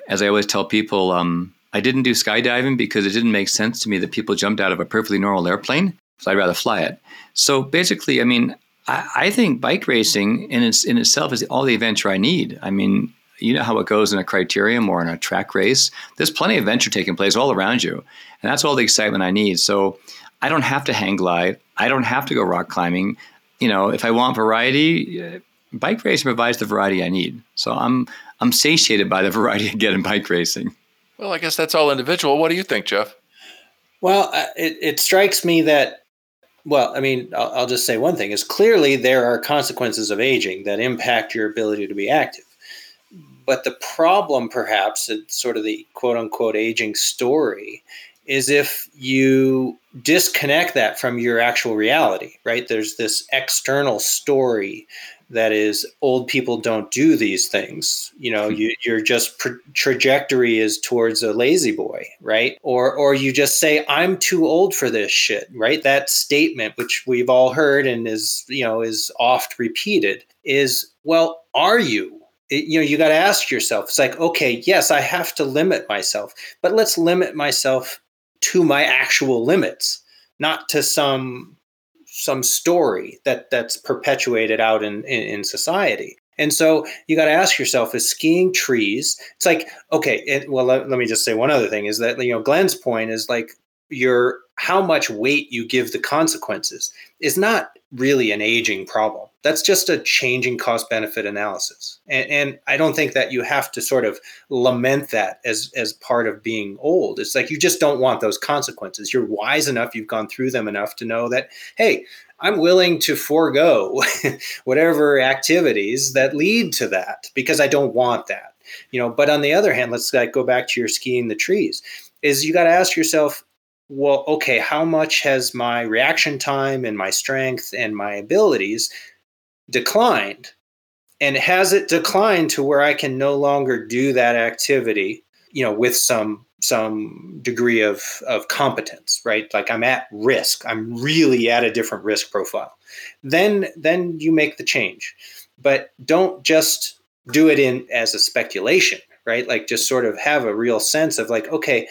As I always tell people, um, I didn't do skydiving because it didn't make sense to me that people jumped out of a perfectly normal airplane So I'd rather fly it. So basically, I mean, I, I think bike racing in its in itself is all the adventure I need. I mean, you know how it goes in a criterium or in a track race. There's plenty of adventure taking place all around you, and that's all the excitement I need. So I don't have to hang glide. I don't have to go rock climbing. You know, if I want variety, uh, bike racing provides the variety I need. So I'm I'm satiated by the [LAUGHS] variety I get in bike racing.
Well, I guess that's all individual. What do you think, Jeff?
Well, uh, it, it strikes me that well, I mean, I'll, I'll, just say one thing is clearly there are consequences of aging that impact your ability to be active. But the problem, perhaps, it's sort of the quote unquote aging story, is if you disconnect that from your actual reality, right? There's this external story that is old people don't do these things. You know hmm. you, your just pro- trajectory is towards a La-Z-Boy right? Or or you just say i'm too old for this shit right? That statement which we've all heard and is you know is oft repeated is well are you? It, you know you got to ask yourself it's like okay yes i have to limit myself but let's limit myself to my actual limits not to some some story that that's perpetuated out in, in, in society. And so you got to ask yourself: Is skiing trees? It's like okay. It, well, let, let me just say one other thing: is that you know Glen's point is like your how much weight you give the consequences is not really an aging problem. That's just a changing cost benefit analysis. And, and, I don't think that you have to sort of lament that as, as part of being old. It's like you just don't want those consequences. You're wise enough, you've gone through them enough to know that, hey, I'm willing to forego [LAUGHS] whatever activities that lead to that because I don't want that. You know, but on the other hand, let's like go back to your skiing the trees. Is you got to ask yourself, well, okay, how much has my reaction time and my strength and my abilities declined? And has it declined to where I can no longer do that activity, you know, with some some degree of, of competence, right? Like I'm at risk. I'm really at a different risk profile. Then then you make the change. But don't just do it in as a speculation, right? Like just sort of have a real sense of like, okay,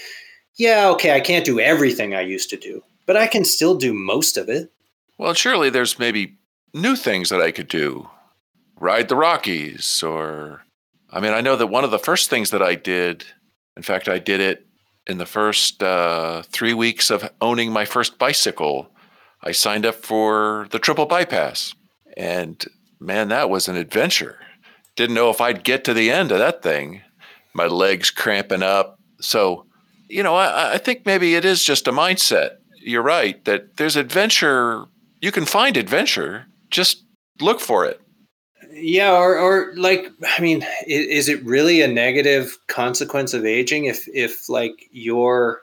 yeah, okay, I can't do everything I used to do, but I can still do most of it.
Well, surely there's maybe new things that I could do. Ride the Rockies, or I mean, I know that one of the first things that I did, in fact, I did it in the first uh, three weeks of owning my first bicycle. I signed up for the triple bypass. And man, that was an adventure. Didn't know if I'd get to the end of that thing. My legs cramping up. So you know, I, I think maybe it is just a mindset. You're right that there's adventure. You can find adventure. Just look for it.
Yeah, or, or like, I mean, is, is it really a negative consequence of aging if, if like your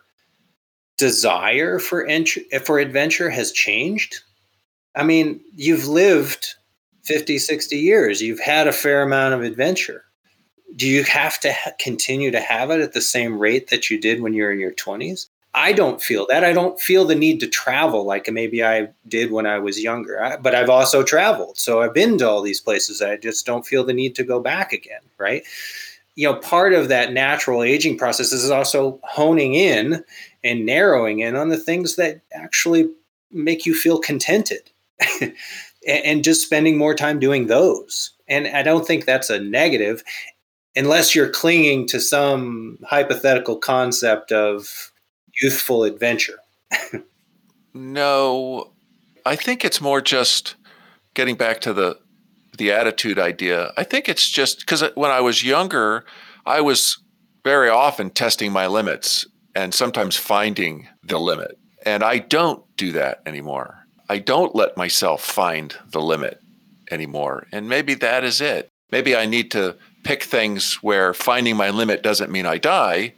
desire for entry, for adventure has changed? I mean, you've lived 50, 60 years. You've had a fair amount of adventure do you have to ha- continue to have it at the same rate that you did when you were in your 20s? I don't feel that. I don't feel the need to travel like maybe I did when I was younger. I, but I've also traveled. So I've been to all these places. I just don't feel the need to go back again, right? You know, part of that natural aging process is also honing in and narrowing in on the things that actually make you feel contented [LAUGHS] and just spending more time doing those. And I don't think that's a negative unless you're clinging to some hypothetical concept of youthful adventure.
no, I think it's more just getting back to the the attitude idea. I think it's just because when I was younger, I was very often testing my limits and sometimes finding the limit. And I don't do that anymore. I don't let myself find the limit anymore. And maybe that is it. Maybe I need to pick things where finding my limit doesn't mean I die,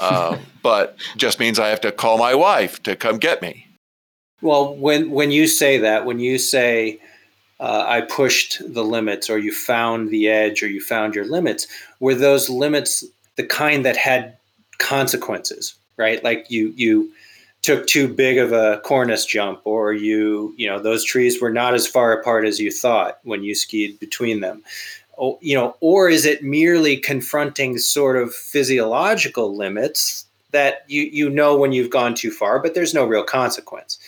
uh, but just means I have to call my wife to come get me.
Well, when when you say that, when you say uh, I pushed the limits, or you found the edge, or you found your limits, were those limits the kind that had consequences, right? Like you you took too big of a cornice jump, or you you know those trees were not as far apart as you thought when you skied between them Oh, you know, or is it merely confronting sort of physiological limits that you you know when you've gone too far, but there's no real consequence?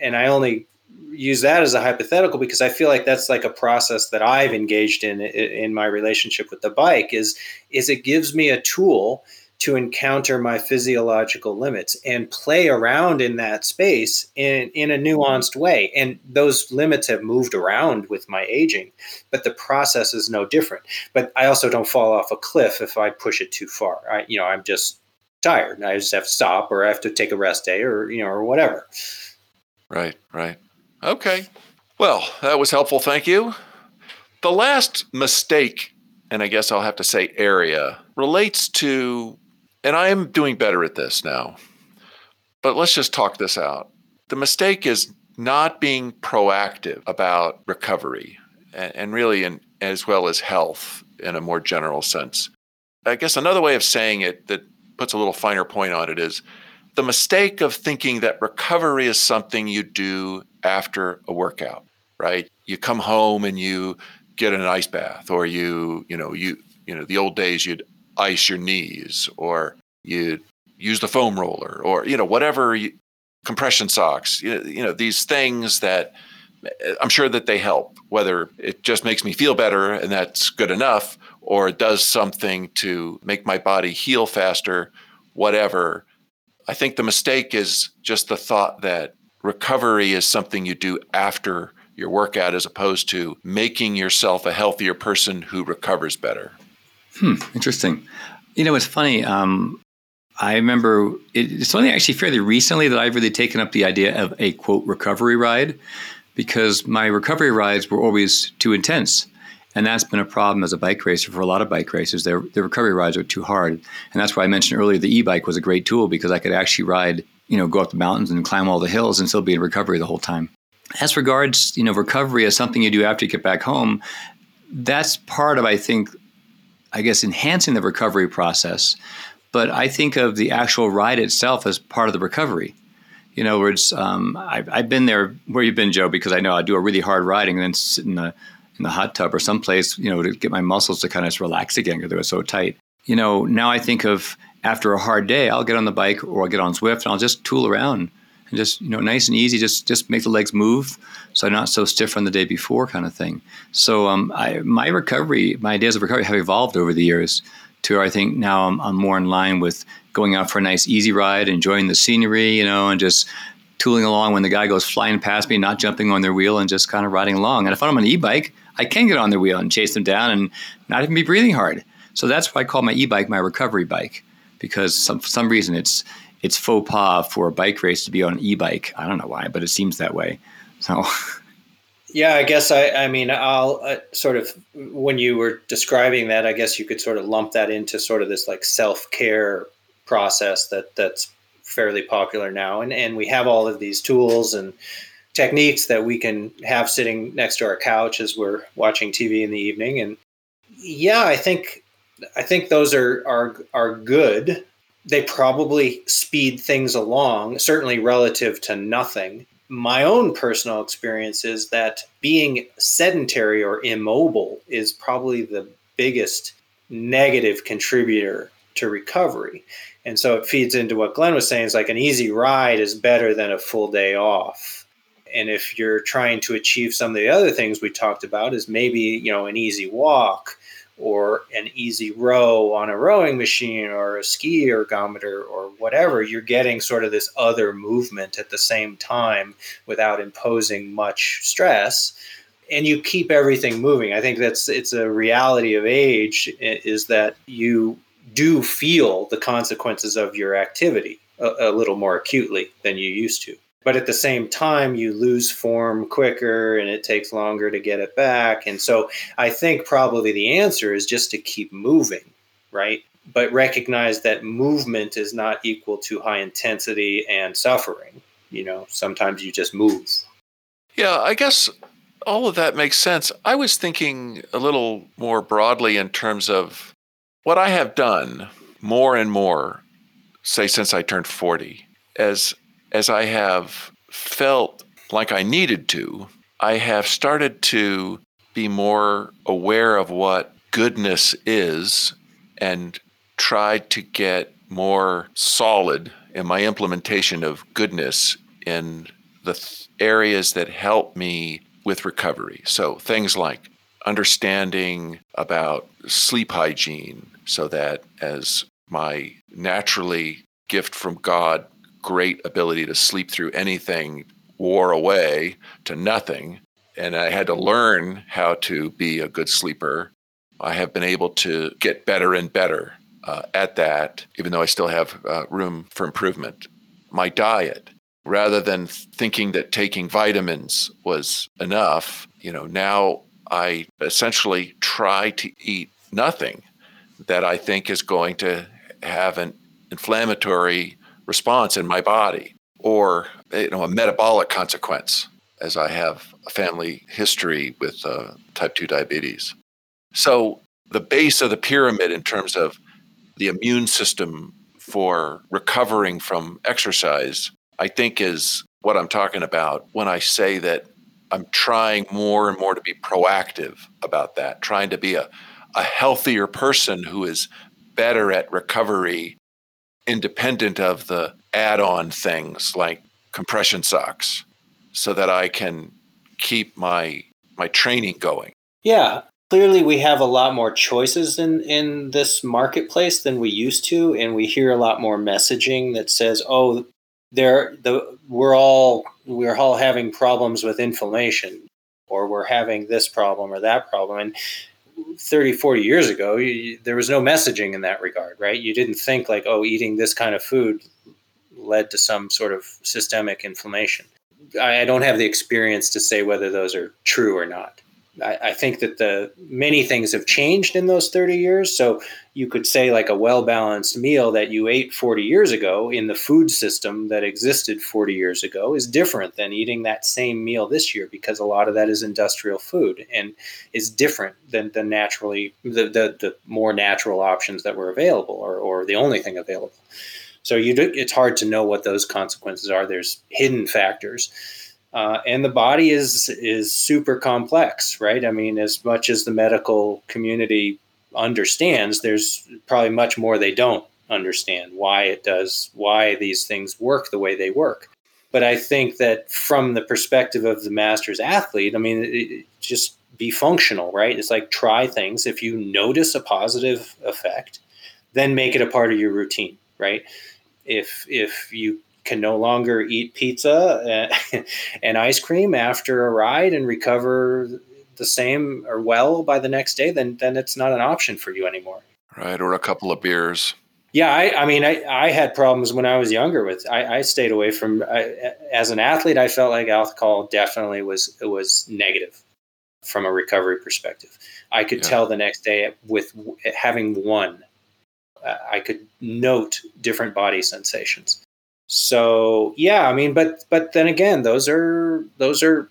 and I only use that as a hypothetical because I feel like that's like a process that I've engaged in in my relationship with the bike is is it gives me a tool to encounter my physiological limits and play around in that space in, in a nuanced way. And those limits have moved around with my aging, but the process is no different. But I also don't fall off a cliff if I push it too far. I, you know, I'm just tired I just have to stop or I have to take a rest day or, you know, or whatever.
Right, right. Okay. Well, that was helpful. Thank you. The last mistake, and I guess I'll have to say area, relates to and I am doing better at this now. But let's just talk this out. The mistake is not being proactive about recovery and, and really in, as well as health in a more general sense. I guess another way of saying it that puts a little finer point on it is the mistake of thinking that recovery is something you do after a workout, right? You come home and you get an ice bath or you, you know, you you know, the old days you'd ice your knees or you use the foam roller or you know whatever you, compression socks you, you know these things that eh, i'm sure that they help whether it just makes me feel better and that's good enough or it does something to make my body heal faster whatever. I think the mistake is just the thought that recovery is something you do after your workout as opposed to making yourself a healthier person who recovers better
Hmm, interesting. You know, it's funny. Um, I remember it, it's only actually fairly recently that I've really taken up the idea of a quote recovery ride because my recovery rides were always too intense. And that's been a problem as a bike racer for a lot of bike racers. Their, their recovery rides are too hard. And that's why I mentioned earlier the e bike was a great tool because I could actually ride, you know, go up the mountains and climb all the hills and still be in recovery the whole time. As regards, you know, recovery as something you do after you get back home, that's part of, I think, I guess, enhancing the recovery process. But I think of the actual ride itself as part of the recovery. In other words, um, I've, I've, been there where you've been, Joe, because I know I do a really hard riding and then sit in the in the hot tub or someplace, you know, to get my muscles to kind of relax again because they were so tight. You know, now I think of after a hard day, I'll get on the bike or I'll get on Zwift and I'll just tool around and just you know nice and easy just just make the legs move so I'm not so stiff from the day before kind of thing so um, I, my recovery my ideas of recovery have evolved over the years to where I think now I'm, I'm more in line with going out for a nice easy ride enjoying the scenery you know and just tooling along when the guy goes flying past me not jumping on their wheel and just kind of riding along and if I'm on an e-bike I can get on their wheel and chase them down and not even be breathing hard so that's why I call my e-bike my recovery bike because some, for some reason it's it's faux pas for a bike race to be on an e-bike. I don't know why, but it seems that way. So. [LAUGHS]
Yeah, I guess I. I mean, I'll uh, sort of when you were describing that, I guess you could sort of lump that into sort of this like self care process that that's fairly popular now, and and we have all of these tools and techniques that we can have sitting next to our couch as we're watching TV in the evening, and yeah, I think I think those are are are good they probably speed things along, certainly relative to nothing. My own personal experience is that being sedentary or immobile is probably the biggest negative contributor to recovery. And so it feeds into what Glen was saying is like an easy ride is better than a full day off. And if you're trying to achieve some of the other things we talked about is maybe, you know, an easy walk or an easy row on a rowing machine or a ski ergometer or whatever, you're getting sort of this other movement at the same time without imposing much stress. And you keep everything moving. I think that's it's a reality of age is that you do feel the consequences of your activity a, a little more acutely than you used to but at the same time you lose form quicker and it takes longer to get it back. And so i think probably the answer is just to keep moving right? But recognize that movement is not equal to high intensity and suffering. You know sometimes you just move.
Yeah i guess all of that makes sense. I was thinking a little more broadly in terms of what i have done more and more say since i turned 40 as as I have felt like I needed to, I have started to be more aware of what goodness is and tried to get more solid in my implementation of goodness in the th- areas that help me with recovery. So things like understanding about sleep hygiene so that as my naturally gift from God great ability to sleep through anything wore away to nothing and I had to learn how to be a good sleeper. I have been able to get better and better uh, at that, even though I still have uh, room for improvement. My diet, rather than thinking that taking vitamins was enough, you know, now I essentially try to eat nothing that I think is going to have an inflammatory response in my body or you know a metabolic consequence as I have a family history with uh, type 2 diabetes. So the base of the pyramid in terms of the immune system for recovering from exercise, I think is what I'm talking about when I say that I'm trying more and more to be proactive about that, trying to be a, a healthier person who is better at recovery, independent of the add on things like compression socks, so that I can keep my my training going.
Yeah, clearly we have a lot more choices in in this marketplace than we used to and we hear a lot more messaging that says oh there the we're all we're all having problems with inflammation or we're having this problem or that problem and 30 40 years ago you, there was no messaging in that regard right? You didn't think like oh eating this kind of food led to some sort of systemic inflammation. I, I don't have the experience to say whether those are true or not I, I think that the many things have changed in those 30 years. So you could say like a well balanced meal that you ate 40 years ago in the food system that existed 40 years ago is different than eating that same meal this year because a lot of that is industrial food and is different than the naturally the, the, the more natural options that were available or, or the only thing available. So you do, it's hard to know what those consequences are. There's hidden factors uh, and the body is is super complex, right? I mean, as much as the medical community understands, there's probably much more they don't understand why it does, why these things work the way they work. But I think that from the perspective of the master's athlete, I mean, it, just be functional, right? It's like try things. If you notice a positive effect, then make it a part of your routine, right? If if you can no longer eat pizza [LAUGHS] and ice cream after a ride and recover the same or well by the next day, then then it's not an option for you anymore.
Right, or a couple of beers.
Yeah, I, I mean, I, I had problems when I was younger with. I, I stayed away from. I, as an athlete, I felt like alcohol definitely was was negative from a recovery perspective. I could yeah. tell the next day with having one, uh, I could note different body sensations so yeah i mean but but then again those are those are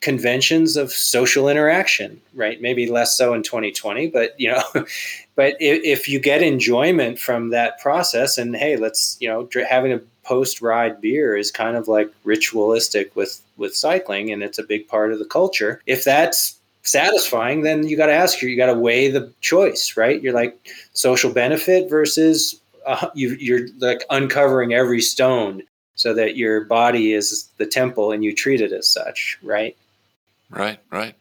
conventions of social interaction right? Maybe less so in 2020 but you know [LAUGHS] but if, if you get enjoyment from that process and hey let's you know having a post ride beer is kind of like ritualistic with with cycling and it's a big part of the culture if that's satisfying then you got to ask you you got to weigh the choice right? You're like social benefit versus uh, you, you're like uncovering every stone so that your body is the temple and you treat it as such, right?
Right, right.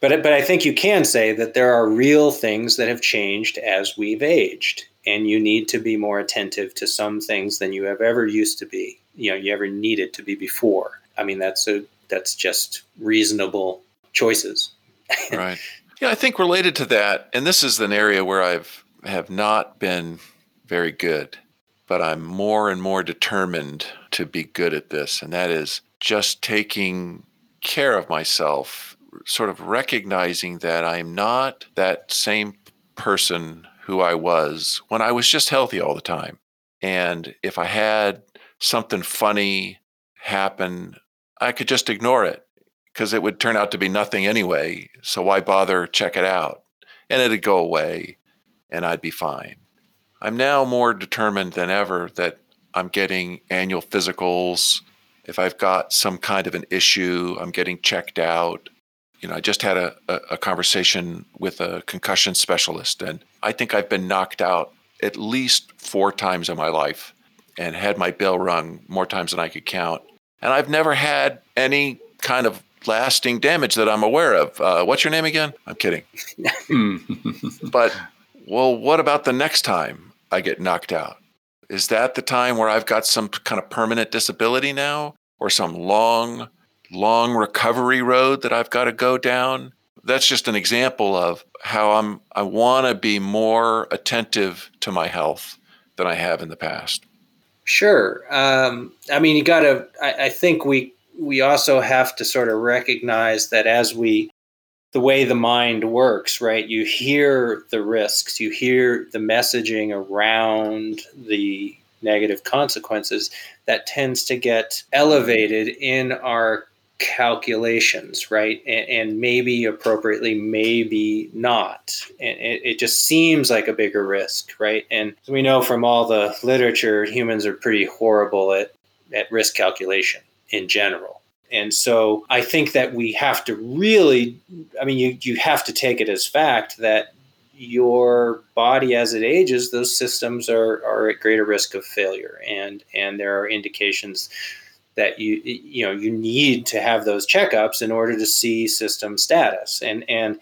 But but I think you can say that there are real things that have changed as we've aged, and you need to be more attentive to some things than you have ever used to be. You know, you ever needed to be before. I mean, that's a that's just reasonable choices. [LAUGHS]
right. Yeah, I think related to that, and this is an area where I've have not been very good, but I'm more and more determined to be good at this, and that is just taking care of myself, sort of recognizing that I'm not that same person who I was when I was just healthy all the time. And if I had something funny happen, I could just ignore it because it would turn out to be nothing anyway. So why bother check it out? And it'd go away and I'd be fine. I'm now more determined than ever that I'm getting annual physicals. If I've got some kind of an issue, I'm getting checked out. You know, I just had a, a, a conversation with a concussion specialist, and I think I've been knocked out at least four times in my life and had my bell rung more times than I could count. and I've never had any kind of lasting damage that I'm aware of. Uh, what's your name again? I'm kidding. but, well, what about the next time I get knocked out? Is that the time where I've got some kind of permanent disability now or some long, long recovery road that I've got to go down? That's just an example of how I'm I want to be more attentive to my health than I have in the past.
Sure. Um, I mean, you got to. I, I think we we also have to sort of recognize that as we the way the mind works, right? You hear the risks, you hear the messaging around the negative consequences that tends to get elevated in our calculations, right? And, and maybe appropriately, maybe not. And it, it, just seems like a bigger risk, right? And we know from all the literature, humans are pretty horrible at, at risk calculation in general. And so I think that we have to really, I mean, you, you have to take it as fact that your body as it ages, those systems are, are at greater risk of failure. And, and there are indications that you you know you need to have those checkups in order to see system status and and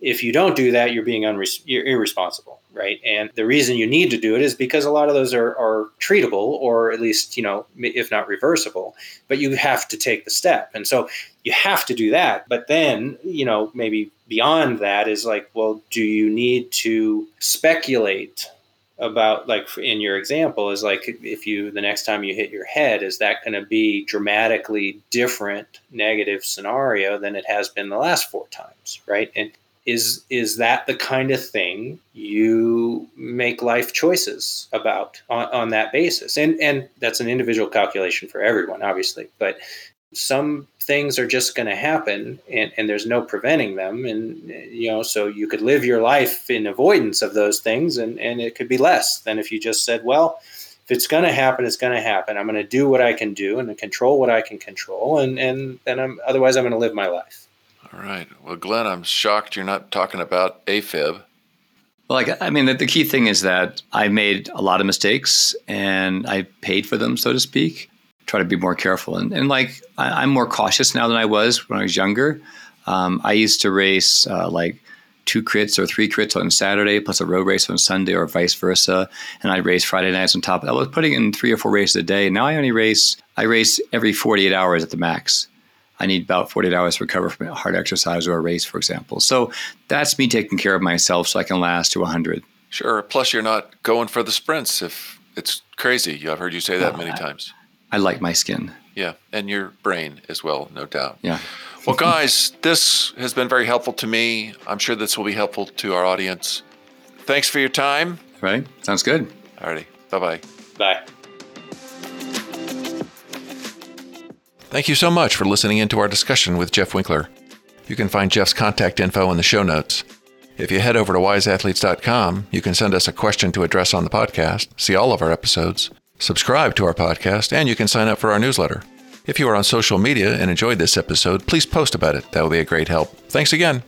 if you don't do that you're being unre- you're irresponsible right? And the reason you need to do it is because a lot of those are, are treatable or at least you know if not reversible but you have to take the step. And so you have to do that but then you know maybe beyond that is like well do you need to speculate about like in your example is like if you the next time you hit your head is that going to be dramatically different negative scenario than it has been the last four times right? And is is that the kind of thing you make life choices about on, on that basis? And and that's an individual calculation for everyone obviously but some things are just going to happen and, and there's no preventing them. And you know so you could live your life in avoidance of those things and, and it could be less than if you just said well if it's going to happen it's going to happen. I'm going to do what i can do and control what i can control and and then i'm otherwise i'm going to live my life
all right well glen i'm shocked you're not talking about afib
well, like I mean, the, the, key thing is that I made a lot of mistakes and I paid for them, so to speak try to be more careful. And, and like I, am more cautious now than I was when I was younger. Um, I used to race uh, like two crits or three crits on Saturday plus a road race on Sunday or vice versa. And I'd race Friday nights on top. I was putting in three or four races a day. Now I only race, I race every 48 hours at the max. I need about 48 hours to recover from a hard exercise or a race, for example. So that's me taking care of myself so I can last to 100.
Sure. Plus, you're not going for the sprints if it's crazy. I've heard you say that many times.
I like my skin.
Yeah, and your brain as well, no doubt.
Yeah.
well, guys, this has been very helpful to me. I'm sure this will be helpful to our audience. Thanks for your time.
Right. Sounds good.
Alrighty. Bye-bye.
Bye.
Thank you so much for listening into our discussion with Jeff Winkler. You can find Jeff's contact info in the show notes. If you head over to wiseathletes.com, you can send us a question to address on the podcast, see all of our episodes, subscribe to our podcast, and you can sign up for our newsletter. If you are on social media and enjoyed this episode, please post about it. That would be a great help. Thanks again.